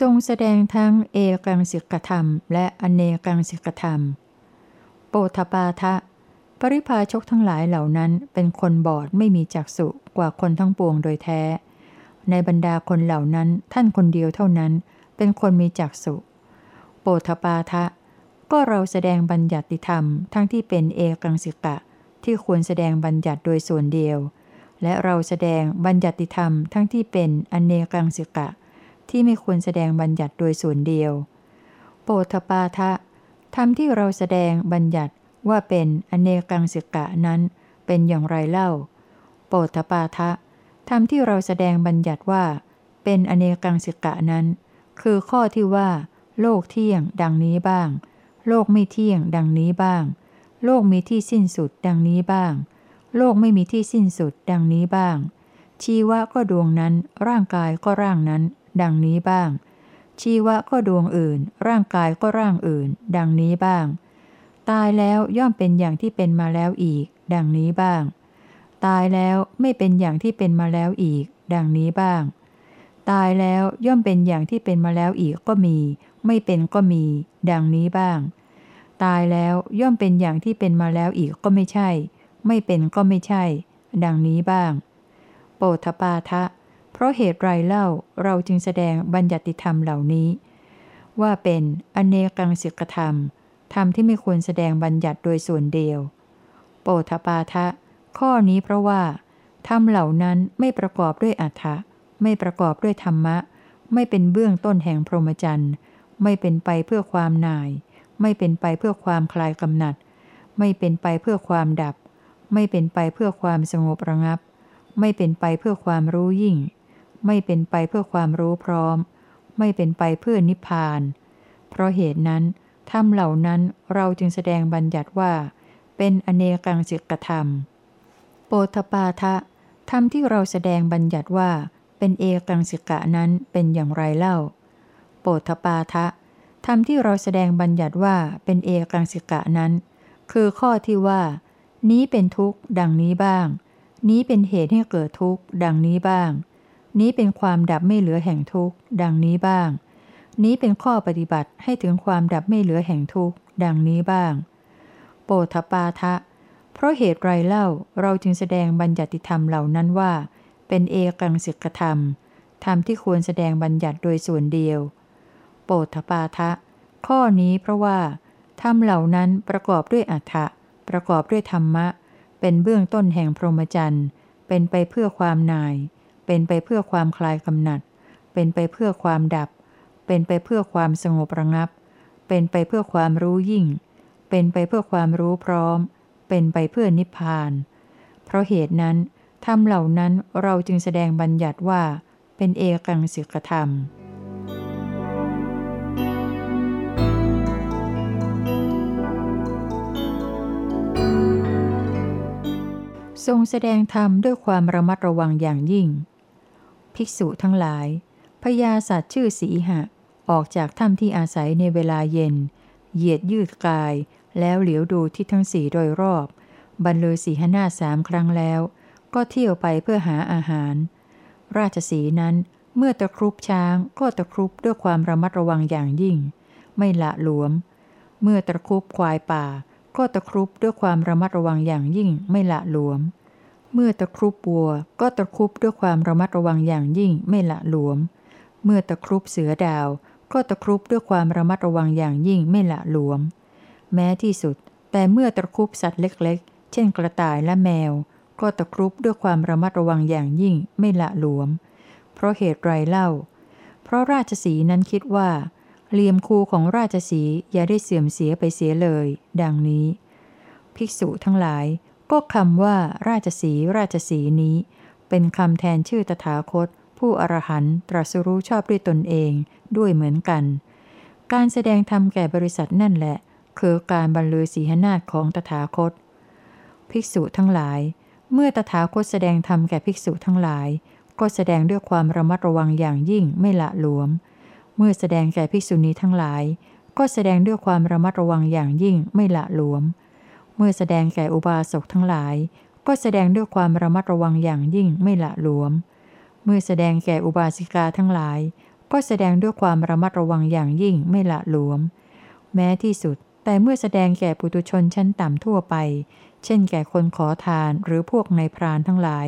ทรงแสดงทั้งเอกังสิกธรรม และอเนกังสิกธรรม โปธปาทะ ปริพาชกทั้งหลายเหล่านั้นเป็นคนบอดไม่มีจักษุกว่าคนทั้งปวงโดยแท้ ในบรรดาคนเหล่านั้นท่านคนเดียวเท่านั้น เป็นคนมีจักษุ โปธปาทะ ก็เราแสดงบัญญัติธรรม ทั้งที่เป็นเอกังสิกะ ที่ควรแสดงบัญญัติโดยส่วนเดียว และเราแสดงบัญญัติธรรมทั้งที่เป็นอเนกังสิกะ ที่ไม่ควรแสดงบัญญัติโดยส่วนเดียว โปธปาทะธรรมที่เราแสดงบัญญัติว่าเป็นอเนกังสิกะนั้น เป็นอย่างไรเล่า โปธปาทะธรรมที่เราแสดงบัญญัติว่า เป็นอเนกังสิกะนั้น คือข้อที่ว่า โลกเที่ยง ดังนี้บ้าง โลกไม่เที่ยง ดังนี้บ้าง โลกมีที่สิ้นสุด ดังนี้บ้าง โลกไม่มีที่สิ้นสุด ดังนี้บ้างชีวะก็ดวงนั้น ร่างกายก็ร่างนั้น ดังนี้บ้าง ชีวะก็ดวงอื่น ร่างกายก็ร่างอื่น ดังนี้บ้าง ตายแล้วย่อมเป็นอย่างที่เป็นมาแล้วอีก ดังนี้บ้าง ตายแล้วไม่เป็นอย่างที่เป็นมาแล้วอีก ดังนี้บ้าง ตายแล้วย่อมเป็นอย่างที่เป็นมาแล้วอีกก็มี ไม่เป็นก็มี ดังนี้บ้าง ตายแล้วย่อมเป็นอย่างที่เป็นมาแล้วอีกก็ไม่ใช่ ไม่เป็นก็ไม่ใช่ ดังนี้บ้าง โปธปาทะ เพราะเหตุไรเล่าเราจึงแสดงบัญญัติธรรมเหล่านี้ ว่าเป็นอเนกังสิกธรรม ธรรมที่ไม่ควรแสดงบัญญัติโดยส่วนเดียว โปธปาทะ ข้อนี้เพราะว่า ธรรมเหล่านั้นไม่ประกอบด้วยอัฏฐะไม่ประกอบด้วยธรรมะ ไม่เป็นเบื้องต้นแห่งพรหมจรรย์ไม่เป็นไปเพื่อความหน่าย ไม่เป็นไปเพื่อความคลายกำหนัด ไม่เป็นไปเพื่อความดับ ไม่เป็นไปเพื่อความสงบระงับ ไม่เป็นไปเพื่อความรู้ยิ่ง ไม่เป็นไปเพื่อความรู้พร้อม ไม่เป็นไปเพื่อนิพพาน เพราะเหตุนั้นธรรมเหล่านั้นเราจึงแสดงบัญญัติว่า เป็นอเนกังสิกธรรม โปธปาทะธรรมที่เราแสดงบัญญัติว่า เป็นเอกังสิกะนั้นเป็นอย่างไรเล่า โปธปาทะธรรมที่เราแสดงบัญญัติว่าเป็นเอกังสิกะนั้น คือข้อที่ว่า นี้เป็นทุกข์ ดังนี้บ้าง นี้เป็นเหตุให้เกิดทุกข์ ดังนี้บ้าง นี้เป็นความดับไม่เหลือแห่งทุกข์ ดังนี้บ้าง นี้เป็นข้อปฏิบัติให้ถึงความดับไม่เหลือแห่งทุกข์ ดังนี้บ้าง โปธปาทะ เพราะเหตุไรเล่าเราจึงแสดงบัญญัติธรรมเหล่านั้นว่า เป็นเอกังสิกธรรม ธรรมที่ควรแสดงบัญญัติโดยส่วนเดียว โปธปาทะ ข้อนี้เพราะว่าธรรมเหล่านั้นประกอบด้วยอัฏฐะประกอบด้วยธรรมะ เป็นเบื้องต้นแห่งพรหมจรรย์ เป็นไปเพื่อความนาย เป็นไปเพื่อความคลายกำหนัด เป็นไปเพื่อความดับ เป็นไปเพื่อความสงบระงับ เป็นไปเพื่อความรู้ยิ่ง เป็นไปเพื่อความรู้พร้อม เป็นไปเพื่อนิพพาน เพราะเหตุนั้นธรรมเหล่านั้นเราจึงแสดงบัญญัติว่า เป็นเอกังสิกธรรมทรงแสดงธรรมด้วยความระมัดระวังอย่างยิ่ง ภิกษุทั้งหลาย พญาสัตว์ชื่อสีหะ ออกจากถ้ำที่อาศัยในเวลาเย็น เหยียดยืดกาย แล้วเหลียวดูที่ทั้งสี่โดยรอบ บรรลือสีหนาสามครั้งแล้ว ก็เที่ยวไปเพื่อหาอาหาร ราชสีนั้นเมื่อตะครุบช้างก็ตะครุบด้วยความระมัดระวังอย่างยิ่ง ไม่ละหลวม เมื่อตะครุบควายป่า ก็ตะครุบด้วยความระมัดระวังอย่างยิ่งไม่ละหลวม เมื่อตะครุบวัวก็ตะครุบด้วยความระมัดระวังอย่างยิ่งไม่ละหลวม เมื่อตะครุบเสือดาว ก็ตะครุบด้วยความระมัดระวังอย่างยิ่งไม่ละหลวม แม้ที่สุด แต่เมื่อตะครุบสัตว์เล็กๆ เช่นกระต่ายและแมว ก็ตะครุบด้วยความระมัดระวังอย่างยิ่งไม่ละหลวม เพราะเหตุไรเล่า เพราะราชสีนั้นคิดว่าเหลี่ยมคูของราชสีอย่าได้เสื่อมเสียไปเสียเลย ดังนี้ ภิกษุทั้งหลาย ก็คำว่า ราชสีราชสีนี้ เป็นคำแทนชื่อตถาคต ผู้อรหันตตรัสรู้ชอบด้วยตนเองด้วยเหมือนกัน การแสดงธรรมแก่บริษัทนั่นแหละ คือการบรรลือสีหนาฏของตถาคต ภิกษุทั้งหลาย เมื่อตถาคตแสดงธรรมแก่ภิกษุทั้งหลาย ก็แสดงด้วยความระมัดระวังอย่างยิ่งไม่ละหลวม เมื่อแสดงแก่ภิกษุณีทั้งหลาย ก็แสดงด้วยความระมัดระวังอย่างยิ่งไม่ละหลวม เมื่อแสดงแก่อุบาสกทั้งหลาย ก็แสดงด้วยความระมัดระวังอย่างยิ่งไม่ละหลวม เมื่อแสดงแก่อุบาสิกาทั้งหลาย ก็แสดงด้วยความระมัดระวังอย่างยิ่งไม่ละหลวม แม้ที่สุด แต่เมื่อแสดงแก่ปุตุชนชั้นต่ำทั่วไป เช่นแก่คนขอทานหรือพวกในพรานทั้งหลาย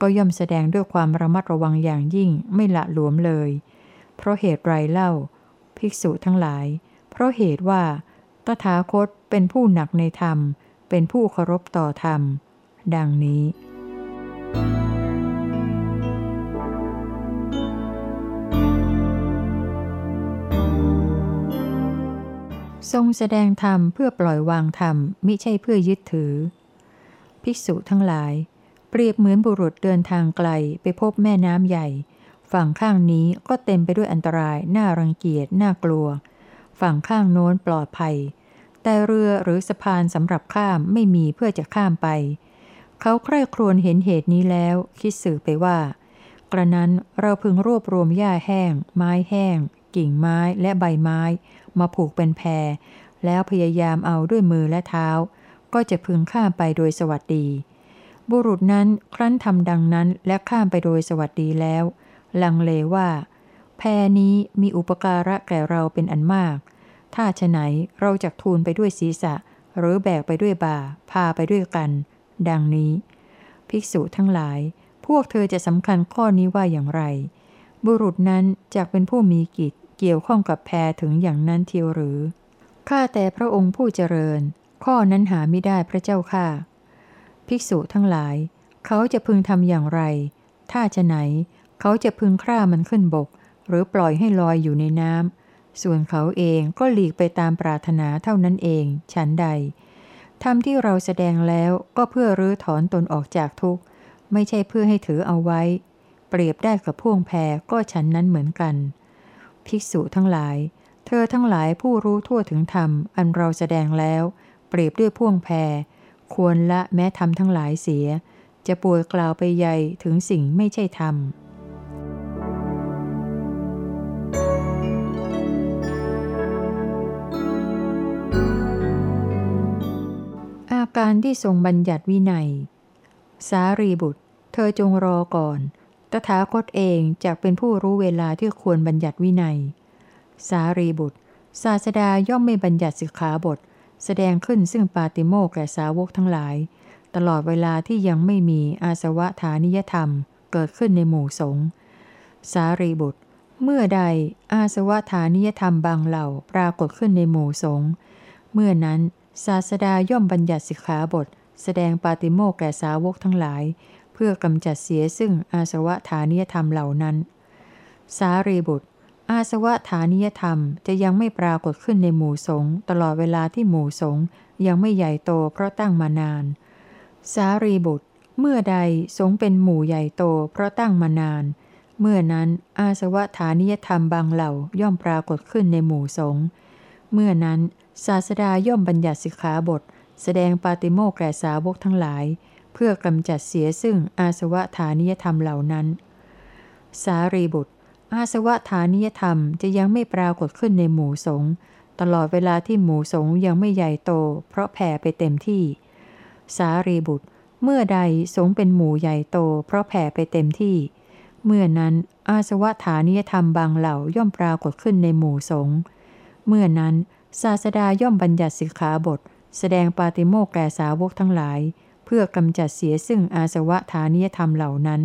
ก็ย่อมแสดงด้วยความระมัดระวังอย่างยิ่งไม่ละหลวมเลย เพราะเหตุไรเล่า ภิกษุทั้งหลาย เพราะเหตุว่า ตถาคตเป็นผู้หนักในธรรม เป็นผู้เคารพต่อธรรม ดังนี้ ทรงแสดงธรรมเพื่อปล่อยวางธรรม มิใช่เพื่อยึดถือ ภิกษุทั้งหลาย เปรียบเหมือนบุรุษเดินทางไกลไปพบแม่น้ำใหญ่ ฝั่งข้างนี้ก็เต็มไปด้วยอันตราย น่ารังเกียจ น่ากลัว ฝั่งข้างโน้นปลอดภัย แต่เรือหรือสะพานสำหรับข้ามไม่มีเพื่อจะข้ามไป เขาใคร่ครวญเห็นเหตุนี้แล้ว คิดสื่อไปว่า กระนั้นเราพึงรวบรวมหญ้าแห้ง ไม้แห้ง กิ่งไม้และใบไม้ มาผูกเป็นแพร แล้วพยายามเอาด้วยมือและเท้า ก็จะพึงข้ามไปโดยสวัสดี บุรุษนั้นครั้นทำดังนั้นและข้ามไปโดยสวัสดีแล้ว ลังเลว่าแพรนี้มีอุปการะแก่เราเป็นอันมาก ถ้าฉไหนเราจะทูลไปด้วยศีรษะ หรือแบกไปด้วยบ่า พาไปด้วยกัน ดังนี้ ภิกษุทั้งหลาย พวกเธอจะสำคัญข้อนี้ว่าอย่างไร บุรุษนั้นจะเป็นผู้มีกิจเกี่ยวข้องกับแพรถึงอย่างนั้นเทียวหรือ ข้าแต่พระองค์ผู้เจริญ ข้อนั้นหาไม่ได้พระเจ้าค่ะ ภิกษุทั้งหลาย เขาจะพึงทำอย่างไร ถ้าจะไหน เขาจะพึงคร่ามันขึ้นบก หรือปล่อยให้ลอยอยู่ในน้ำ ส่วนเขาเองก็หลีกไปตามปรารถนาเท่านั้นเอง ฉันใดทำที่เราแสดงแล้วก็เพื่อรื้อถอนตนออกจากทุกข์ ไม่ใช่เพื่อให้ถือเอาไว้ เปรียบได้กับพ่วงแพรก็ฉันนั้นเหมือนกัน ภิกษุทั้งหลาย เธอทั้งหลายผู้รู้ทั่วถึงธรรม อันเราแสดงแล้ว เปรียบด้วยพ่วงแพรควรละแม้ธรรมทั้งหลายเสีย จะป่วยกล่าวไปใหญ่ถึงสิ่งไม่ใช่ธรรม การที่ทรงบัญญัติวินัย สารีบุตร เธอจงรอก่อน ตถาคตเองจะเป็นผู้รู้เวลาที่ควรบัญญัติวินัย สารีบุตร ศาสดาย่อมไม่บัญญัติสิกขาบท แสดงขึ้นซึ่งปาติโมกแก่สาวกทั้งหลาย ตลอดเวลาที่ยังไม่มีอาสวะฐานิยธรรม เกิดขึ้นในหมู่สงฆ์สารีบุตร เมื่อใดอาสวะฐานิยธรรมบางเหล่าปรากฏขึ้นในหมู่สงฆ์เมื่อนั้น ศาสดาย่อมบัญญัติสิกขาบท แสดงปาติโมกแก่สาวกทั้งหลาย เพื่อกำจัดเสียซึ่งอาสวะฐานิยธรรมเหล่านั้น สารีบุตร อาสวะฐานิยธรรมจะยังไม่ปรากฏขึ้นในหมู่สงตลอดเวลาที่หมู่สงยังไม่ใหญ่โตเพราะตั้งมานาน สารีบุตร เมื่อใดสงเป็นหมู่ใหญ่โตเพราะตั้งมานาน เมื่อนั้นอาสวะฐานิยธรรมบางเหล่าย่อมปรากฏขึ้นในหมู่สงเมื่อนั้น ศาสดาย่อมบัญญัติสิกขาบท แสดงปาติโมกแก่สาวกทั้งหลาย เพื่อกำจัดเสียซึ่งอาสวะฐานิยธรรมเหล่านั้น สารีบุตร อาสวะฐานิยธรรมจะยังไม่ปรากฏขึ้นในหมู่สงฆ์ตลอดเวลาที่หมู่สงฆ์ยังไม่ใหญ่โต เพราะแผ่ไปเต็มที่ สารีบุตร เมื่อใดสงเป็นหมู่ใหญ่โต เพราะแผ่ไปเต็มที่ เมื่อนั้นอาสวะฐานิยธรรมบางเหล่าย่อมปรากฏขึ้นในหมู่สงฆ์เมื่อนั้น ศาสดาย่อมบัญญัติสิกขาบท แสดงปาติโมกแก่สาวกทั้งหลาย เพื่อกำจัดเสียซึ่งอาสวะฐานิยธรรมเหล่านั้น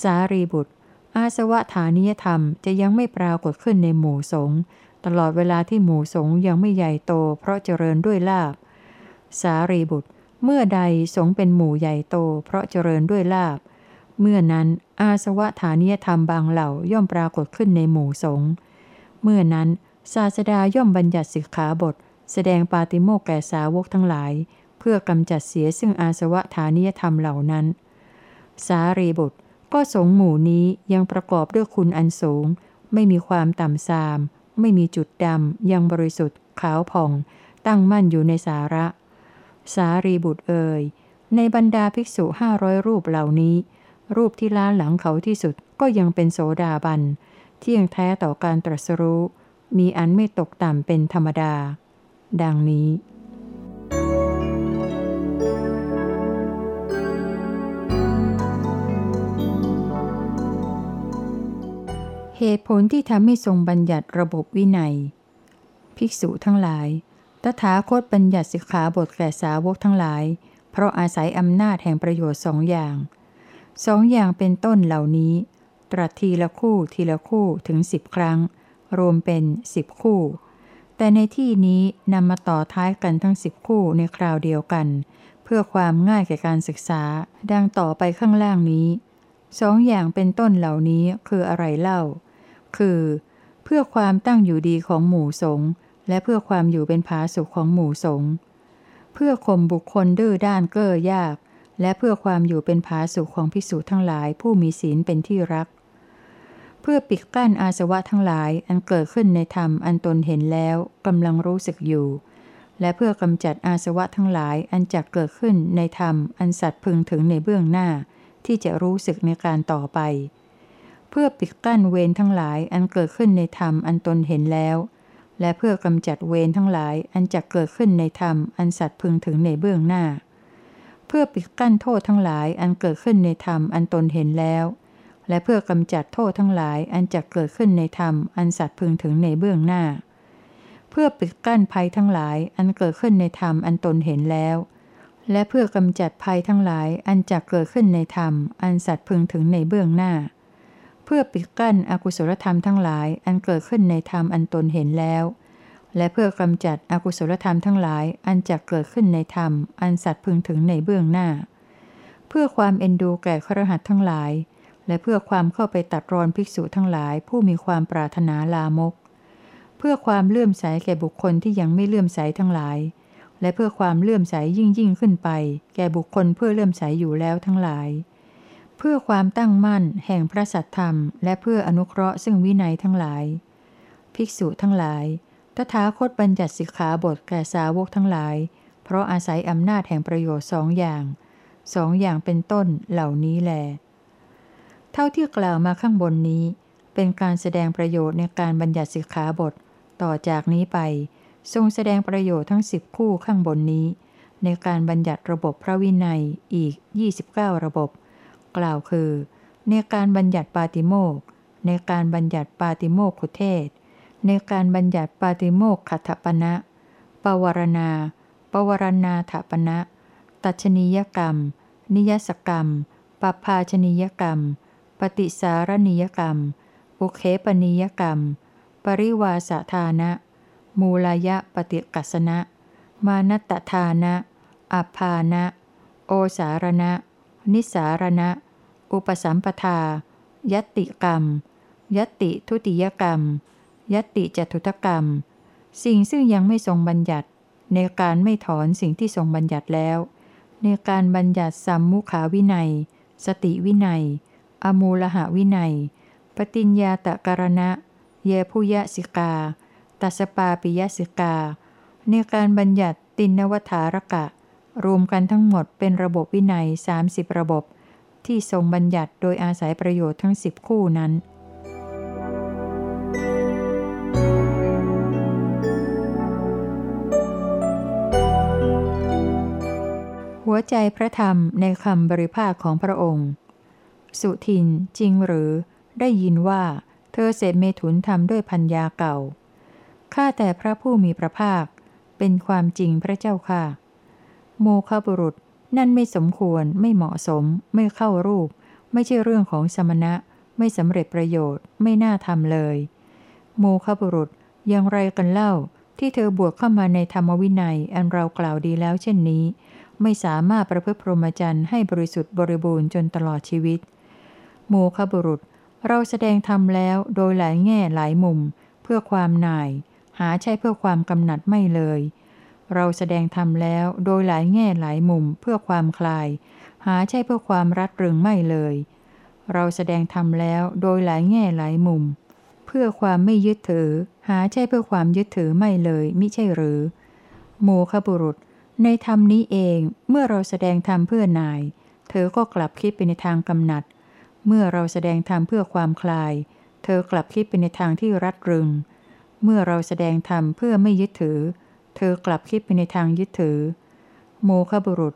สารีบุตร อาสวะฐานิยธรรมจะยังไม่ปรากฏขึ้นในหมู่สงฆ์ตลอดเวลาที่หมู่สงฆ์ยังไม่ใหญ่โต เพราะเจริญด้วยลาบ สารีบุตร เมื่อใดสงเป็นหมู่ใหญ่โต เพราะเจริญด้วยลาบ เมื่อนั้นอาสวะฐานิยธรรมบางเหล่าย่อมปรากฏขึ้นในหมู่สงฆ์เมื่อนั้น ศาสดาย่อมบัญญัติสิกขาบท แสดงปาติโมกแก่สาวกทั้งหลาย เพื่อกำจัดเสียซึ่งอาสวะฐานิยธรรมเหล่านั้น สารีบุตรก็สงหมู่นี้ยังประกอบด้วยคุณอันสูง ไม่มีความต่ำซาม ไม่มีจุดดำ ยังบริสุทธิ์ ขาวผ่อง ตั้งมั่นอยู่ในสาระ สารีบุตรเอ่ยในบรรดาภิกษุห้าร้อยรูปเหล่านี้ รูปที่ล้าหลังเขาที่สุดก็ยังเป็นโสดาบัน เที่ยงแท้ต่อการตรัสรู้ มีอันไม่ตกต่ำเป็นธรรมดา ดังนี้ เหตุผลที่ทำให้ทรงบัญญัติระบบวินัย ภิกษุทั้งหลาย ตถาคตบัญญัติสิกขาบทแก่สาวกทั้งหลาย เพราะอาศัยอำนาจแห่งประโยชน์สองอย่างสองอย่างเป็นต้นเหล่านี้ ตรัสทีละคู่ทีละคู่ถึงสิบครั้ง รวมเป็นสิบคู่ แต่ในที่นี้นำมาต่อท้ายกันทั้งสิบคู่ในคราวเดียวกัน เพื่อความง่ายแก่การศึกษา ดังต่อไปข้างล่างนี้สองอย่างเป็นต้นเหล่านี้คืออะไรเล่า คือ เพื่อความตั้งอยู่ดีของหมู่สงฆ์และเพื่อความอยู่เป็นผาสุขของหมู่สงฆ์เพื่อข่มบุคคลดื้อด้านเก้อยาก และเพื่อความอยู่เป็นผาสุขของพิสูจทั้งหลายผู้มีศีลเป็นที่รัก เพื่อปิดกั้นอาสวะทั้งหลายอันเกิดขึ้นในธรรมอันตนเห็นแล้วกำลังรู้สึกอยู่ และเพื่อกำจัดอาสวะทั้งหลายอันจะเกิดขึ้นในธรรมอันสัตว์พึงถึงในเบื้องหน้า ที่จะรู้สึกในการต่อไป เพื่อปิดกั้นเวรทั้งหลายอันเกิดขึ้นในธรรมอันตนเห็นแล้ว และเพื่อกำจัดเวรทั้งหลายอันจะเกิดขึ้นในธรรมอันสัตว์พึงถึงในเบื้องหน้า เพื่อปิดกั้นโทษทั้งหลายอันเกิดขึ้นในธรรมอันตนเห็นแล้ว และเพื่อกำจัดโทษทั้งหลายอันจะเกิดขึ้นในธรรม อันสัตว์พึงถึงในเบื้องหน้า เพื่อปิดกั้นภัยทั้งหลายอันเกิดขึ้นในธรรมอันตนเห็นแล้ว และเพื่อกำจัดภัยทั้งหลายอันจะเกิดขึ้นในธรรม อันสัตว์พึงถึงในเบื้องหน้า เพื่อปิดกั้นอกุศลธรรมทั้งหลายอันเกิดขึ้นในธรรมอันตนเห็นแล้ว และเพื่อกำจัดอกุศลธรรมทั้งหลายอันจะเกิดขึ้นในธรรม อันสัตว์พึงถึงในเบื้องหน้า เพื่อความเอ็นดูแก่ครหัสทั้งหลาย และเพื่อความเข้าไปตัดรอนภิกษุทั้งหลายผู้มีความปรารถนาลามก เพื่อความเลื่อมใสแก่บุคคลที่ยังไม่เลื่อมใสทั้งหลาย และเพื่อความเลื่อมใสยิ่งยิ่งขึ้นไป แก่บุคคลเพื่อเลื่อมใสอยู่แล้วทั้งหลาย เพื่อความตั้งมั่นแห่งพระสัทธรรม และเพื่ออนุเคราะห์ซึ่งวินัยทั้งหลาย ภิกษุทั้งหลาย ตถาคตบัญญัติสิกขาบทแก่สาวกทั้งหลาย เพราะอาศัยอำนาจแห่งประโยชน์สองอย่างสองอย่างเป็นต้นเหล่านี้แล เท่าที่กล่าวมาข้างบนนี้ เป็นการแสดงประโยชน์ในการบัญญัติสิกขาบท ต่อจากนี้ไป ทรงแสดงประโยชน์ทั้งสิบคู่ข้างบนนี้ ในการบัญญัติระบบพระวินัยอีก 29 ระบบ กล่าวคือ ในการบัญญัติปาติโมกในการบัญญัติปาติโมกขุเทศ ในการบัญญัติปาติโมกขัตปณะปวารณา ปวารณาถปณะ ตัชนียกรรม นิยสกรรม ปภาชนียกรรม ปฏิสารณียกรรม อุเคปนิยกรรม ปริวาสธานะ มูลายะปฏิกัสนะ มานัตทานะอัภานะ โอสารณะ นิสารณะ อุปสัมปทา ยติกรรม ยติทุติยกรรม ยติจตุตกรรม สิ่งซึ่งยังไม่ทรงบัญญัติ ในการไม่ถอนสิ่งที่ทรงบัญญัติแล้ว ในการบัญญัติสัมมุขาวินัย สติวินัย อมูลหะวินัย ปฏิญญาตะกรณะ เยพุยสิกา ตัสปาปิยสิกา ในการบัญญัติตินวัฏารกะ รวมกันทั้งหมดเป็นระบบวินัย 30 ระบบ ที่ทรงบัญญัติโดยอาศัยประโยชน์ทั้ง 10 คู่นั้นหัวใจพระธรรมในคำบริภาคของพระองค์ สุทินจริงหรือ ได้ยินว่า เธอเสพเมถุนทำด้วยพัญญาเก่า ข้าแต่พระผู้มีพระภาค เป็นความจริงพระเจ้าค่ะ โมฆบุรุษนั่นไม่สมควรไม่เหมาะสม ไม่เข้ารูป ไม่ใช่เรื่องของสมณะ ไม่สำเร็จประโยชน์ไม่น่าทำเลย โมฆบุรุษอย่างไรกันเล่า ที่เธอบวกเข้ามาในธรรมวินัยอันเรากล่าวดีแล้วเช่นนี้ ไม่สามารถประพฤติพรหมจรรย์ให้บริสุทธิ์บริบูรณ์จนตลอดชีวิต โมฆะบุรุษ เราแสดงธรรมแล้วโดยหลายแง่หลายมุม เพื่อความหน่าย หาใช่เพื่อความกำหนัดไม่เลย เราแสดงธรรมแล้วโดยหลายแง่หลายมุม เพื่อความคลาย หาใช่เพื่อความรัดรึงไม่เลย เราแสดงธรรมแล้วโดยหลายแง่หลายมุม เพื่อความไม่ยึดถือ หาใช่เพื่อความยึดถือไม่เลยมิใช่หรือ โมคบุรุษ ในธรรมนี้เองเมื่อเราแสดงธรรมเพื่อนาย เธอก็กลับคิดไปในทางกำหนัด เมื่อเราแสดงธรรมเพื่อความคลาย เธอกลับคิดไปในทางที่รัดรึง เมื่อเราแสดงธรรมเพื่อไม่ยึดถือ เธอกลับคิดไปในทางยึดถือ โมฆะบุรุษ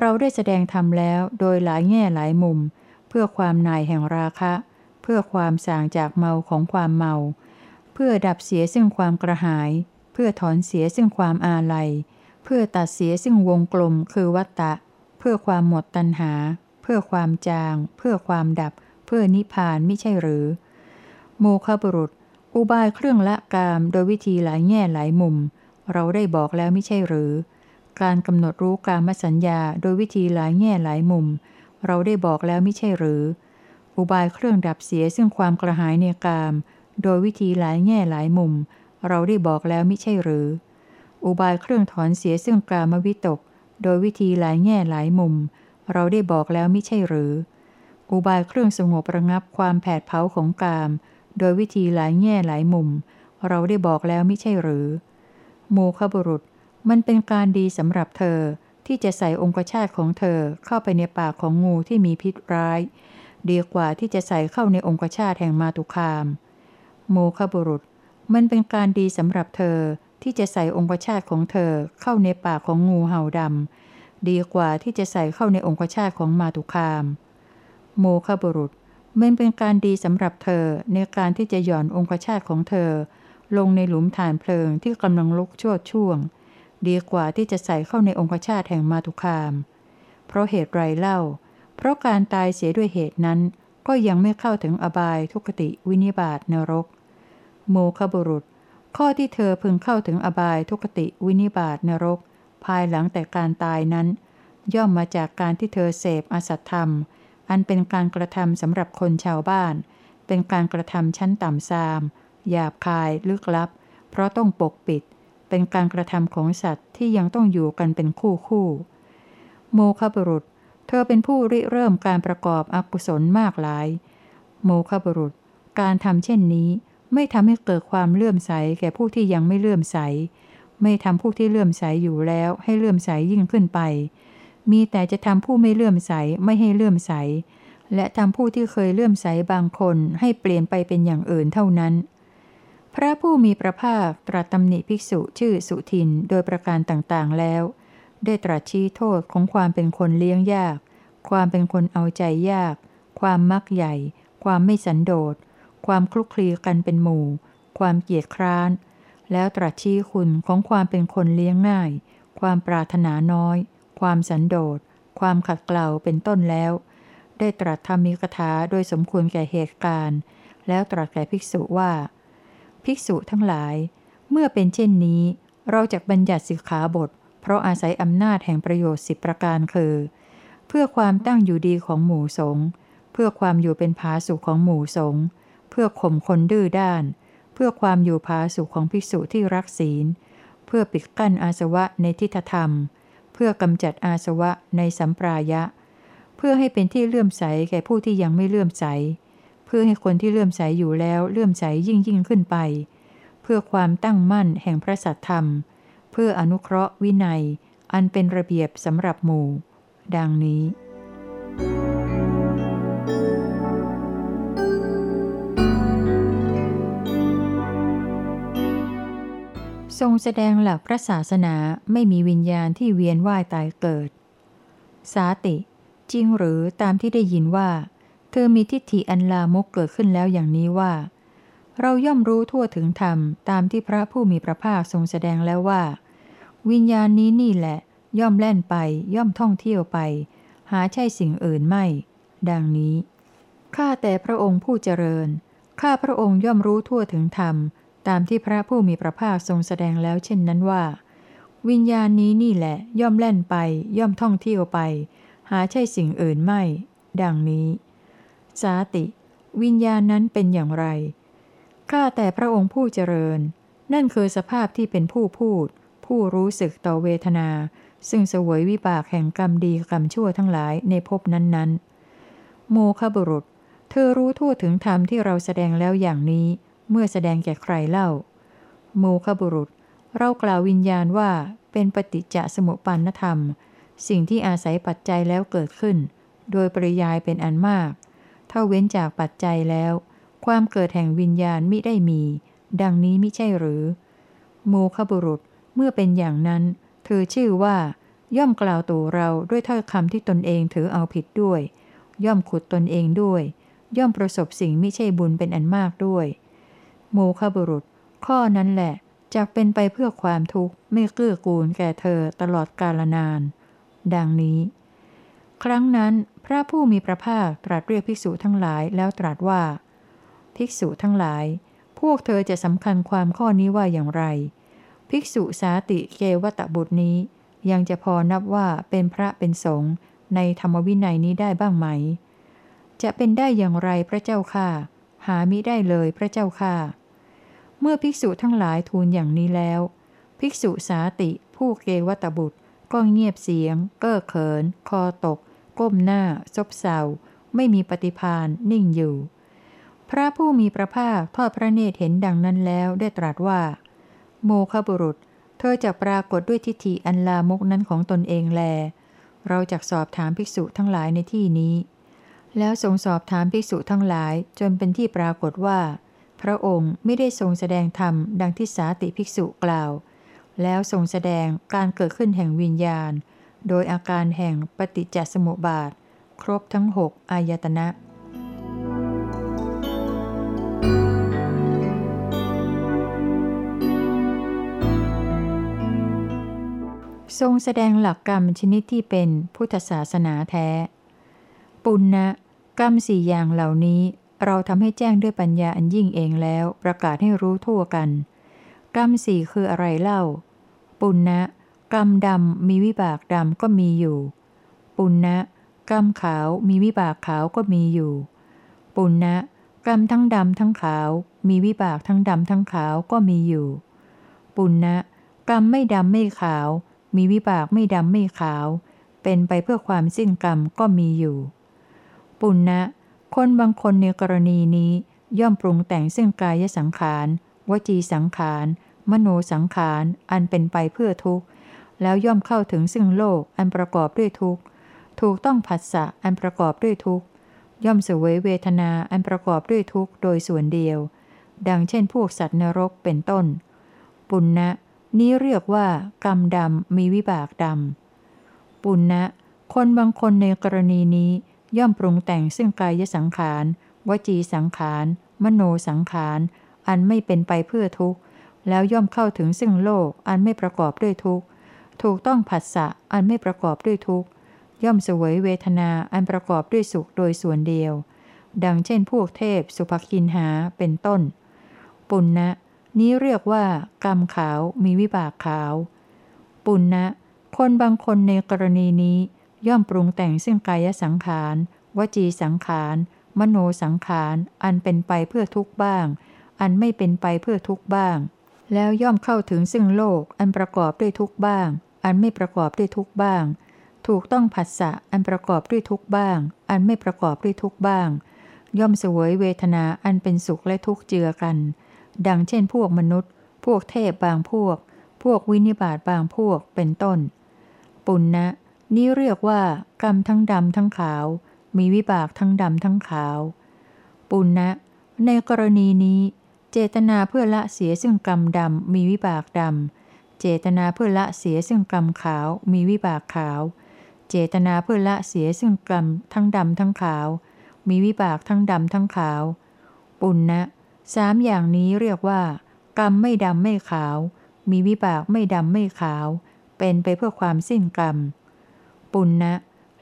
เราได้แสดงธรรมแล้วโดยหลายแง่หลายมุม เพื่อความนายแห่งราคะ เพื่อความสางจากเมาของความเมา เพื่อดับเสียซึ่งความกระหาย เพื่อถอนเสียซึ่งความอาลัย เพื่อตัดเสียซึ่งวงกลมคือวัตตะ เพื่อความหมดตัณหา พื่อความจาง เพื่อความดับ เพื่อนิพพานไม่ใช่หรือ โมคบุรุษ อุบายเครื่องละกามโดยวิธีหลายแง่หลายมุม เราได้บอกแล้วไม่ใช่หรือ การกำหนดรู้กามสัญญาโดยวิธีหลายแง่หลายมุม เราได้บอกแล้วไม่ใช่หรือ อุบายเครื่องดับเสียซึ่งความกระหายในกาม โดยวิธีหลายแง่หลายมุม เราได้บอกแล้วไม่ใช่หรือ อุบายเครื่องถอนเสียซึ่งกามวิตก โดยวิธีหลายแง่หลายมุม เราได้บอกแล้วไม่ใช่หรือ อุบายเครื่องสงบระงับความแผดเผาของกาม โดยวิธีหลายแง่หลายมุม เราได้บอกแล้วไม่ใช่หรือ โมคบุรุษ มันเป็นการดีสำหรับเธอที่จะใส่องคชาตของเธอเข้าไปในปากของงูที่มีพิษร้าย ดีกว่าที่จะใส่เข้าในองคชาตแห่งมาตุคาม โมคบุรุษ มันเป็นการดีสำหรับเธอที่จะใส่องคชาตของเธอเข้าในปากของงูเห่าดำ ดีกว่าที่จะใส่เข้าในองคชาตของมาตุคาม โมคบุรุษมันเป็นการดีสำหรับเธอในการที่จะหย่อนองคชาตของเธอ ลงในหลุมฐานเพลิงที่กำลังลุกชั่วช่วง ดีกว่าที่จะใส่เข้าในองคชาตแห่งมาตุคาม เพราะเหตุไรเล่า เพราะการตายเสียด้วยเหตุนั้น ก็ยังไม่เข้าถึงอบายทุกติวินิบาตนรก โมคบุรุษ ข้อที่เธอพึงเข้าถึงอบายทุกติวินิบาตนรก ภายหลังแต่การตายนั้น ย่อมมาจากการที่เธอเสพอสัตธรรม อันเป็นการกระทำสำหรับคนชาวบ้าน เป็นการกระทำชั้นต่ำซาม หยาบคายลึกลับ เพราะต้องปกปิด เป็นการกระทำของสัตว์ที่ยังต้องอยู่กันเป็นคู่คู่โมคบุรุษ เธอเป็นผู้ริเริ่มการประกอบอกุศลมากหลาย โมคบุรุษ การทำเช่นนี้ไม่ทำให้เกิดความเลื่อมใสแก่ผู้ที่ยังไม่เลื่อมใส ไม่ทำผู้ที่เลื่อมใสอยู่แล้วให้เลื่อมใสยิ่งขึ้นไป มีแต่จะทำผู้ไม่เลื่อมใสไม่ให้เลื่อมใส และทำผู้ที่เคยเลื่อมใสบางคนให้เปลี่ยนไปเป็นอย่างอื่นเท่านั้น พระผู้มีพระภาคตรัสตำหนิภิกษุชื่อสุทินโดยประการต่างๆแล้ว ได้ตรัสชี้โทษของความเป็นคนเลี้ยงยาก ความเป็นคนเอาใจยาก ความมักใหญ่ ความไม่สันโดษ ความคลุกคลีกันเป็นหมู่ ความเกียจคร้าน แล้วตรัสชี้คุณของความเป็นคนเลี้ยงง่าย ความปรารถนาน้อย ความสันโดษ ความขัดเกลาเป็นต้นแล้ว ได้ตรัสธรรมีกถาโดยสมควรแก่เหตุการณ์ แล้วตรัสแก่ภิกษุว่า ภิกษุทั้งหลาย เมื่อเป็นเช่นนี้ เราจะบัญญัติสิกขาบท เพราะอาศัยอำนาจแห่งประโยชน์สิบประการคือ เพื่อความตั้งอยู่ดีของหมู่สงฆ์เพื่อความอยู่เป็นผาสุขของหมู่สงฆ์เพื่อข่มคนดื้อด้านเพื่อความอยู่ผาสุขของภิกษุที่รักศีล เพื่อปิดกั้นอาสวะในทิฏฐธรรม เพื่อกำจัดอาสวะในสัมปรายะ เพื่อให้เป็นที่เลื่อมใสแก่ผู้ที่ยังไม่เลื่อมใส เพื่อให้คนที่เลื่อมใสอยู่แล้วเลื่อมใสยิ่งยิ่งขึ้นไป เพื่อความตั้งมั่นแห่งพระสัทธรรม เพื่ออนุเคราะห์วินัย อันเป็นระเบียบสำหรับหมู่ ดังนี้ ทรงแสดงหลักพระศาสนาไม่มีวิญญาณที่เวียนว่ายตายเกิด สาติ จริงหรือตามที่ได้ยินว่า เธอมีทิฏฐิอันลามกเกิดขึ้นแล้วอย่างนี้ว่า เราย่อมรู้ทั่วถึงธรรม ตามที่พระผู้มีพระภาคทรงแสดงแล้วว่า วิญญาณนี้นี่แหละ ย่อมแล่นไป ย่อมท่องเที่ยวไป หาใช่สิ่งอื่นไม่ ดังนี้ข้าแต่พระองค์ผู้เจริญข้าพระองค์ย่อมรู้ทั่วถึงธรรม ตามที่พระผู้มีพระภาคทรงแสดงแล้วเช่นนั้นว่า วิญญาณนี้นี่แหละย่อมแล่นไป ย่อมท่องเที่ยวไป หาใช่สิ่งอื่นไม่ ดังนี้ สาติ วิญญาณนั้นเป็นอย่างไรข้าแต่พระองค์ผู้เจริญ นั่นคือสภาพที่เป็นผู้พูด ผู้รู้สึกต่อเวทนา ซึ่งเสวยวิบากแห่งกรรมดีกรรมชั่วทั้งหลายในภพนั้นๆ โมคบุรุษ เธอรู้ทั่วถึงธรรมที่เราแสดงแล้วอย่างนี้ เมื่อแสดงแก่ใครเล่า โมคบุรุษ เรากล่าววิญญาณว่าเป็นปฏิจจสมุปปานธรรม สิ่งที่อาศัยปัจจัยแล้วเกิดขึ้น โดยปริยายเป็นอันมาก ถ้าเว้นจากปัจจัยแล้ว ความเกิดแห่งวิญญาณมิได้มี ดังนี้มิใช่หรือ โมคบุรุษเมื่อเป็นอย่างนั้น เธอชื่อว่า ย่อมกล่าวตัวเราด้วยถ้อยคำที่ตนเองถือเอาผิดด้วย ย่อมขุดตนเองด้วย ย่อมประสบสิ่งม่ใช่บุญเป็นอันมากด้วย โมฆะบุรุษ ข้อนั้นแหละจะเป็นไปเพื่อความทุกข์ไม่เกื้อกูลแก่เธอตลอดกาลนาน ดังนี้ ครั้งนั้นพระผู้มีพระภาคตรัสเรียกภิกษุทั้งหลายแล้วตรัสว่า ภิกษุทั้งหลาย พวกเธอจะสำคัญความข้อนี้ว่าอย่างไร ภิกษุสาติเกวตบุตรนี้ ยังจะพอนับว่าเป็นพระเป็นสงฆ์ในธรรมวินัยนี้ได้บ้างไหม จะเป็นได้อย่างไรพระเจ้าค่ะ หามิได้เลยพระเจ้าค่ะ เมื่อภิกษุทั้งหลายทูลอย่างนี้แล้ว ภิกษุสาติ ผู้เกวตบุตร ก็เงียบเสียง เก้อเขิน คอตก ก้มหน้า ซบเซาไม่มีปฏิพานนิ่งอยู่ พระผู้มีพระภาคทอดพระเนตรเห็นดังนั้นแล้วได้ตรัสว่า โมฆบุรุษ เธอจะปรากฏด้วยทิฏฐิอันลามกนั้นของตนเองแล เราจะสอบถามภิกษุทั้งหลายในที่นี้ แล้วทรงสอบถามภิกษุทั้งหลายจนเป็นที่ปรากฏว่า พระองค์ไม่ได้ทรงแสดงธรรมดังที่สาติภิกษุกล่าว แล้วทรงแสดงการเกิดขึ้นแห่งวิญญาณ โดยอาการแห่งปฏิจจสมุปบาท ครบทั้งหกอายตนะทรงแสดงหลักกรรมชนิดที่เป็นพุทธศาสนาแท้ ปุณณะกรรมสี่อย่างเหล่านี้ เราทำให้แจ้งด้วยปัญญาอันยิ่งเองแล้ว ประกาศให้รู้ทั่วกัน กรรมสี่คืออะไรเล่า ปุณณะกรรมดำมีวิบากดำก็มีอยู่ ปุณณะกรรมขาวมีวิบากขาวก็มีอยู่ ปุณณะกรรมทั้งดำทั้งขาว มีวิบากทั้งดำทั้งขาวก็มีอยู่ ปุณณะกรรมไม่ดำไม่ขาว มีวิบากไม่ดำไม่ขาว เป็นไปเพื่อความสิ้นกรรมก็มีอยู่ ปุณณะ คนบางคนในกรณีนี้ย่อมปรุงแต่งซึ่งกายสังขาร วจีสังขาร มโนสังขาร อันเป็นไปเพื่อทุกข์ แล้วย่อมเข้าถึงซึ่งโลกอันประกอบด้วยทุกข์ ถูกต้องผัสสะอันประกอบด้วยทุกข์ ย่อมเสวยเวทนาอันประกอบด้วยทุกข์โดยส่วนเดียว ดังเช่นพวกสัตว์นรกเป็นต้น ปุณณะนี้เรียกว่ากรรมดำมีวิบากดำปุณณะคนบางคนในกรณีนี้ ย่อมปรุงแต่งซึ่งกายสังขาร วจีสังขาร มโนสังขาร อันไม่เป็นไปเพื่อทุกข์ แล้วย่อมเข้าถึงซึ่งโลก อันไม่ประกอบด้วยทุกข์ ถูกต้องผัสสะ อันไม่ประกอบด้วยทุกข์ ย่อมสวยเวทนา อันประกอบด้วยสุขโดยส่วนเดียว ดังเช่นพวกเทพ สุภคินหา เป็นต้น ปุณณะนี้เรียกว่า กรรมขาวมีวิบากขาว ปุณณะคนบางคนในกรณีนี้ ย่อมปรุงแต่งซึ่งกายสังขาร วจีสังขาร มโนสังขาร อันเป็นไปเพื่อทุกข์บ้าง อันไม่เป็นไปเพื่อทุกข์บ้าง แล้วย่อมเข้าถึงซึ่งโลก อันประกอบด้วยทุกข์บ้าง อันไม่ประกอบด้วยทุกข์บ้าง ถูกต้องผัสสะ อันประกอบด้วยทุกข์บ้าง อันไม่ประกอบด้วยทุกข์บ้าง ย่อมเสวยเวทนาอันเป็นสุขและทุกข์เจือกัน ดังเช่นพวกมนุษย์ พวกเทพบางพวก พวกวินิบาตบางพวก เป็นต้น ปุณณนะ นี้เรียกว่ากรรมทั้งดำทั้งขาว มีวิบากทั้งดำทั้งขาว ปุณณนะในกรณีนี้ เจตนาเพื่อละเสียซึ่งกรรมดำมีวิบากดำ เจตนาเพื่อละเสียซึ่งกรรมขาว มีวิบากขาว เจตนาเพื่อละเสียซึ่งกรรมทั้งดำทั้งขาว มีวิบากทั้งดำทั้งขาว ปุณณนะสามอย่างนี้เรียกว่า กรรมไม่ดำไม่ขาว มีวิบากไม่ดำไม่ขาว เป็นไปเพื่อความสิ้นกรรม ปุณณนะ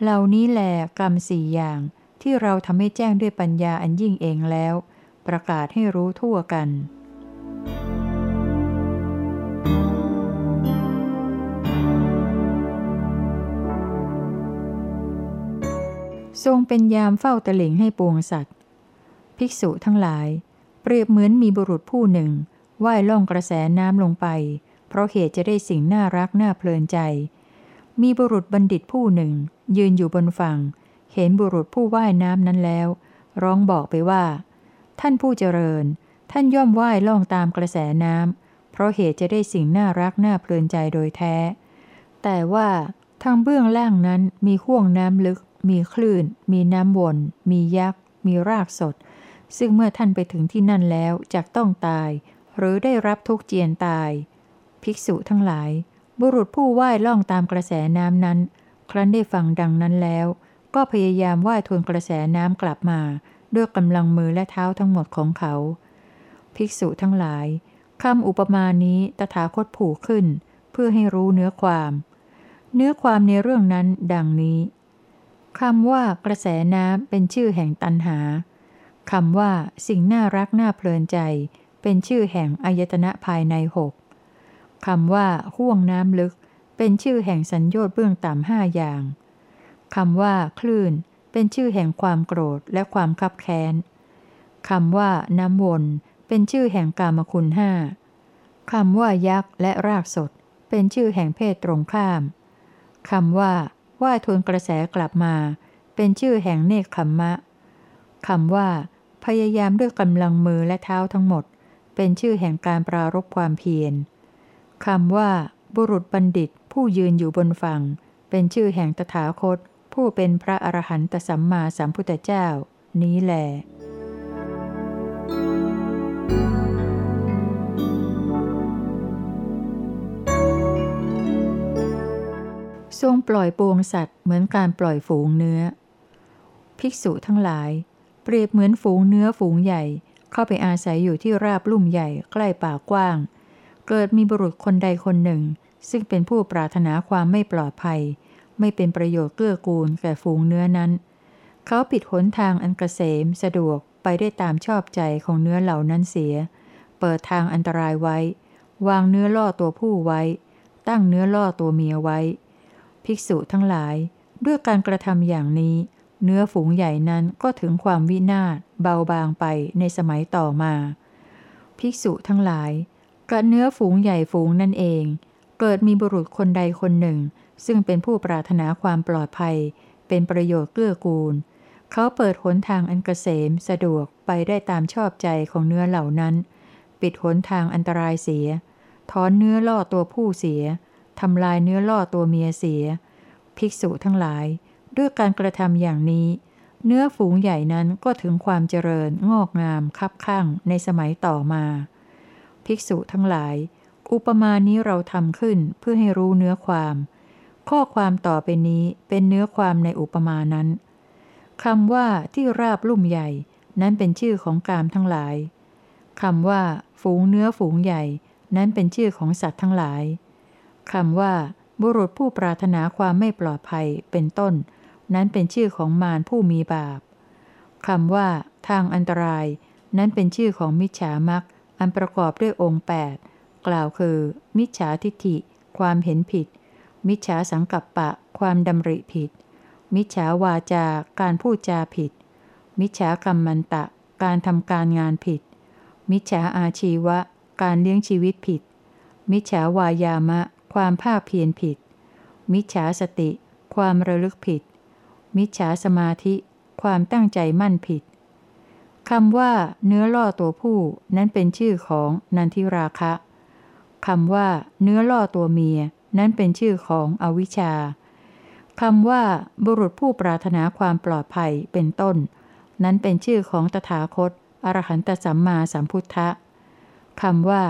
เหล่านี้แหลกรรมสี่อย่างที่เราทำให้แจ้งด้วยปัญญาอันยิ่งเองแล้ว ประกาศให้รู้ทั่วกัน ทรงเป็นยามเฝ้าตะหลิงให้ปวงสัตว์ ภิกษุทั้งหลาย เปรียบเหมือนมีบุรุษผู้หนึ่งว่ายล่องกระแสน้ำลงไป เพราะเหตุจะได้สิ่งน่ารักน่าเพลินใจ มีบุรุษบัณฑิตผู้หนึ่ง ยืนอยู่บนฝั่ง เห็นบุรุษผู้ว่ายน้ำนั้นแล้ว ร้องบอกไปว่า ท่านผู้เจริญ ท่านย่อมว่ายล่องตามกระแสน้ำเพราะเหตุจะได้สิ่งน่ารักน่าเพลินใจโดยแท้ แต่ว่าทางเบื้องล่างนั้นมีห่วงน้ำลึก มีคลื่น มีน้ำวน มียักษ์ มีรากสด ซึ่งเมื่อท่านไปถึงที่นั่นแล้วจะต้องตาย หรือได้รับทุกเจียนตาย ภิกษุทั้งหลาย บุรุษผู้ว่ายล่องตามกระแสน้ำนั้น ครั้นได้ฟังดังนั้นแล้ว ก็พยายามว่ายทวนกระแสน้ำกลับมา ด้วยกำลังมือและเท้าทั้งหมดของเขา ภิกษุทั้งหลายคำอุปมานี้ตถาคตผูกขึ้น เพื่อให้รู้เนื้อความ เนื้อความในเรื่องนั้นดังนี้คำว่ากระแสน้ำเป็นชื่อแห่งตันหาคำว่าสิ่งน่ารักน่าเพลินใจ เป็นชื่อแห่งอายตนะภายในหก คำว่าห่วงน้ำลึก เป็นชื่อแห่งสัญญอดเบื้องต่ำห้าอย่างคำว่า คลื่น เป็นชื่อแห่งความโกรธและความคับแค้นคำว่า น้ำวน เป็นชื่อแห่งกามคุณห้าคำว่ายักษ์และรากสด เป็นชื่อแห่งเพศตรงข้ามคำว่า ว่ายทวนกระแสกลับมา เป็นชื่อแห่งเนคขมมะคำว่า พยายามด้วยกำลังมือและเท้าทั้งหมด เป็นชื่อแห่งการปรารบความเพียร คำว่า บุรุษบัณฑิตผู้ยืนอยู่บนฝั่ง เป็นชื่อแห่งตถาคต ผู้เป็นพระอรหันตสัมมาสัมพุทธเจ้า นี้แหละทรงปล่อยปวงสัตว์เหมือนการปล่อยฝูงเนื้อ ภิกษุทั้งหลาย เปรียบเหมือนฝูงเนื้อฝูงใหญ่ เข้าไปอาศัยอยู่ที่ราบลุ่มใหญ่ใกล้ป่ากว้าง เกิดมีบุรุษคนใดคนหนึ่ง ซึ่งเป็นผู้ปรารถนาความไม่ปลอดภัย ไม่เป็นประโยชน์เกื้อกูลแก่ฝูงเนื้อนั้น เขาปิดหนทางอันกเกษมสะดวกไปได้ตามชอบใจของเนื้อเหล่านั้นเสีย เปิดทางอันตรายไว้ วางเนื้อล่อตัวผู้ไว้ ตั้งเนื้อล่อตัวเมียไว้ ภิกษุทั้งหลาย ด้วยการกระทำอย่างนี้ เนื้อฝูงใหญ่นั้นก็ถึงความวินาศเบาบางไปในสมัยต่อมา ภิกษุทั้งหลาย กระเนื้อฝูงใหญ่ฝูงนั่นเอง เกิดมีบุรุษคนใดคนหนึ่ง ซึ่งเป็นผู้ปรารถนาความปลอดภัย เป็นประโยชน์เกื้อกูล เขาเปิดหนทางอันกเกษมสะดวกไปได้ตามชอบใจของเนื้อเหล่านั้น ปิดหนทางอันตรายเสีย ถอนเนื้อล่อตัวผู้เสียทำลายเนื้อล่อตัวเมียเสีย ภิกษุทั้งหลาย ด้วยการกระทำอย่างนี้ เนื้อฝูงใหญ่นั้นก็ถึงความเจริญงอกงามคับข้างในสมัยต่อมา ภิกษุทั้งหลาย อุปมานี้เราทำขึ้นเพื่อให้รู้เนื้อความ ข้อความต่อไปนี้เป็นเนื้อความในอุปมานั้นคำว่าที่ราบลุ่มใหญ่นั้นเป็นชื่อของกามทั้งหลายคำว่า ฝูงเนื้อฝูงใหญ่นั้นเป็นชื่อของสัตว์ทั้งหลายคำว่า บุรุษผู้ปรารถนาความไม่ปลอดภัยเป็นต้น นั้นเป็นชื่อของมารผู้มีบาปคำว่า ทางอันตราย นั้นเป็นชื่อของมิจฉามัก อันประกอบด้วยองค์ 8 กล่าวคือ มิจฉาทิฏฐิ ความเห็นผิด มิจฉาสังกัปปะ ความดำริผิด มิจฉาวาจาการพูดจาผิด มิจฉากรรมมันตะ การทำการงานผิด มิจฉาอาชีวะ การเลี้ยงชีวิตผิด มิจฉาวายามะ ความภาคเพียรผิด มิจฉาสติ ความระลึกผิด มิจฉาสมาธิ ความตั้งใจมั่นผิด คำว่า เนื้อล่อตัวผู้นั้นเป็นชื่อของนันทิราคะคำว่า เนื้อล่อตัวเมีย นั้นเป็นชื่อของอวิชชาคำว่า บุรุษผู้ปรารถนาความปลอดภัยเป็นต้น นั้นเป็นชื่อของตถาคตอรหันตสัมมาสัมพุทธะคำว่า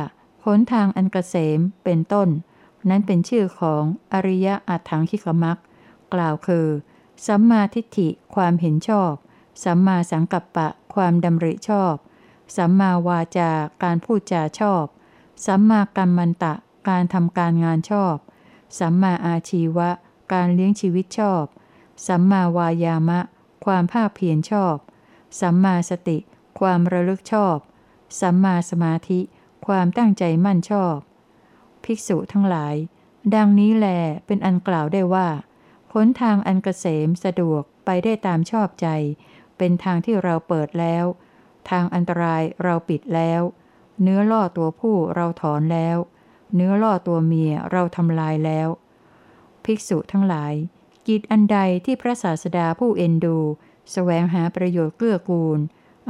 หนทางอันกเกษมเป็นต้น นั้นเป็นชื่อของอริยอัตถังคิกมักกล่าวคือ สัมมาทิฏฐิความเห็นชอบ สัมมาสังกัปปะ ความดำริชอบ สัมมาวาจาการพูดจาชอบ สัมมากัมมันตะ การทำการงานชอบ สัมมาอาชีวะ การเลี้ยงชีวิตชอบ สัมมาวายามะ ความภาคเพียรชอบ สัมมาสติ ความระลึกชอบ สัมมาสมาธิ ความตั้งใจมั่นชอบ ภิกษุทั้งหลาย ดังนี้แลเป็นอันกล่าวได้ว่าหนทางอันกเกษมสะดวกไปได้ตามชอบใจ เป็นทางที่เราเปิดแล้ว ทางอันตรายเราปิดแล้ว เนื้อล่อตัวผู้เราถอนแล้ว เนื้อล่อตัวเมียเราทำลายแล้ว ภิกษุทั้งหลาย กิจอันใดที่พระศาสดาผู้เอ็นดูสแสวงหาประโยชน์เกื้อกูล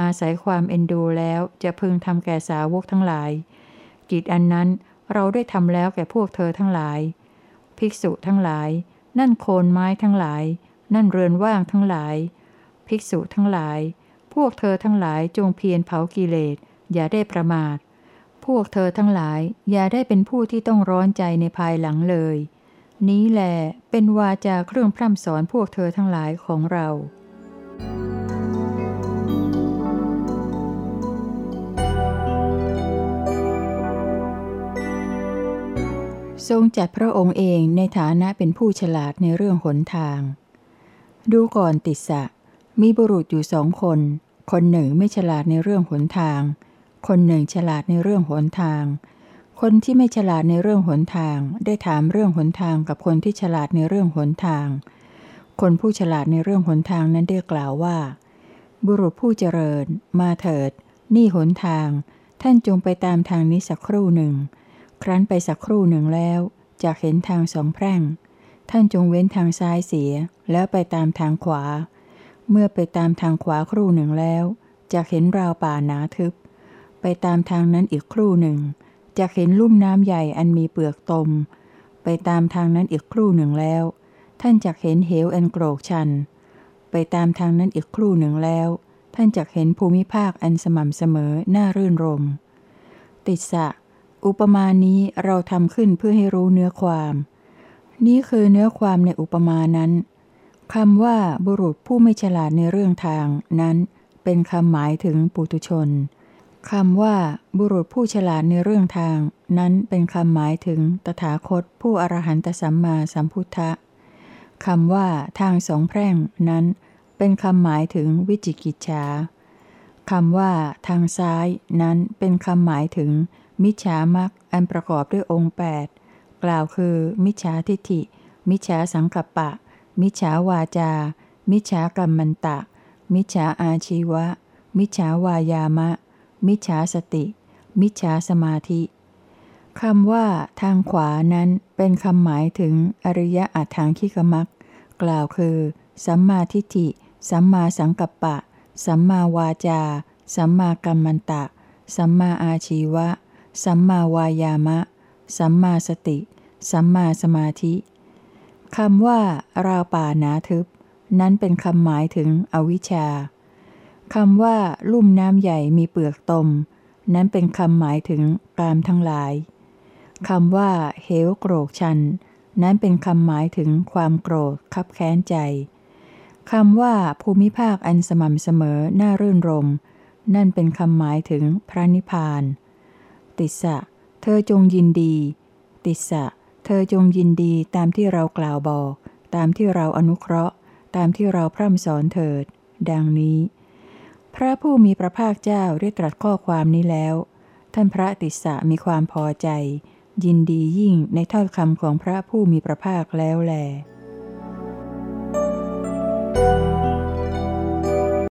อาศัยความเอ็นดูแล้วจะพึงทำแก่สาวกทั้งหลาย กิจอันนั้นเราได้ทำแล้วแก่พวกเธอทั้งหลาย ภิกษุทั้งหลาย นั่นโคนไม้ทั้งหลาย นั่นเรือนว่างทั้งหลาย ภิกษุทั้งหลาย พวกเธอทั้งหลายจงเพียรเผากิเลส อย่าได้ประมาท พวกเธอทั้งหลายอย่าได้เป็นผู้ที่ต้องร้อนใจในภายหลังเลย นี้แหลเป็นวาจาเครื่องพร่ำสอนพวกเธอทั้งหลายของเราทรงจัดพระองค์เองในฐานะเป็นผู้ฉลาดในเรื่องหนทาง ดูก่อนติสะ มีบุรุษอยู่สองคน คนหนึ่งไม่ฉลาดในเรื่องหนทาง คนหนึ่งฉลาดในเรื่องหนทาง คนที่ไม่ฉลาดในเรื่องหนทาง ได้ถามเรื่องหนทางกับคนที่ฉลาดในเรื่องหนทาง คนผู้ฉลาดในเรื่องหนทางนั้นได้กล่าวว่า บุรุษผู้เจริญ มาเถิด นี่หนทาง ท่านจงไปตามทางนี้สักครู่หนึ่ง ครั้นไปสักครู่หนึ่งแล้วจะเห็นทางสองแพร่ง ท่านจงเว้นทางซ้ายเสีย แล้วไปตามทางขวา เมื่อไปตามทางขวาครู่หนึ่งแล้วจะเห็นราวป่าหนาทึบ ไปตามทางนั้นอีกครู่หนึ่งจะเห็นลุ่มน้ำใหญ่อันมีเปลือกตม ไปตามทางนั้นอีกครู่หนึ่งแล้ว ท่านจะเห็นเหวอันโกรกชัน ไปตามทางนั้นอีกครู่หนึ่งแล้ว ท่านจะเห็นภูมิภาคอันสม่ำเสมอน่ารื่นรม ติสะ อุปมานี้เราทำขึ้นเพื่อให้รู้เนื้อความ นี้คือเนื้อความในอุปมานั้น คำว่าบุรุษผู้ไม่ฉลาดในเรื่องทางนั้น เป็นคำหมายถึงปุตุชนคำว่า บุรุษผู้ฉลาดในเรื่องทาง นั้นเป็นคำหมายถึงตถาคตผู้อรหันตสัมมาสัมพุทธะคำว่าทางสองแพร่งนั้น เป็นคำหมายถึงวิจิกิจฉาคำว่า ทางซ้ายนั้นเป็นคำหมายถึง มิจฉามักอันประกอบด้วยองค์ 8 กล่าวคือ มิจฉาทิฏฐิ มิจฉาสังกัปปะ มิจฉาวาจา มิจฉากรรมันตะ มิจฉาอาชีวะ มิจฉาวายามะ มิจฉาสติ มิจฉาสมาธิคำว่าทางขวานั้นเป็นคำหมายถึงอริยะอัถังคิกมักกล่าวคือ สัมมาทิฏฐิ สัมมาสังกัปปะ สัมมาวาจา สัมมากัมมันตะ สัมมาอาชีวะ สัมมาวายามะ สัมมาสติ สัมมาสมาธิ คำว่าราวป่าหนาทึบ นั้นเป็นคำหมายถึงอวิชชาคำว่า ลุ่มน้ำใหญ่มีเปลือกตม นั้นเป็นคำหมายถึงกามทั้งหลายคำว่า เหวโกรกชัน นั้นเป็นคำหมายถึงความโกรธคับแค้นใจคำว่าภูมิภาคอันสม่ำเสมอน่ารื่นรม นั่นเป็นคำหมายถึงพระนิพพาน ติสะ เธอจงยินดี ติสะ เธอจงยินดีตามที่เรากล่าวบอก ตามที่เราอนุเคราะห์ ตามที่เราพร่ำสอนเถิด ดังนี้ พระผู้มีพระภาคเจ้าได้ตรัสข้อความนี้แล้ว ท่านพระติสสะมีความพอใจ ยินดียิ่งในถ้อยคำของพระผู้มีพระภาคแล้วแหล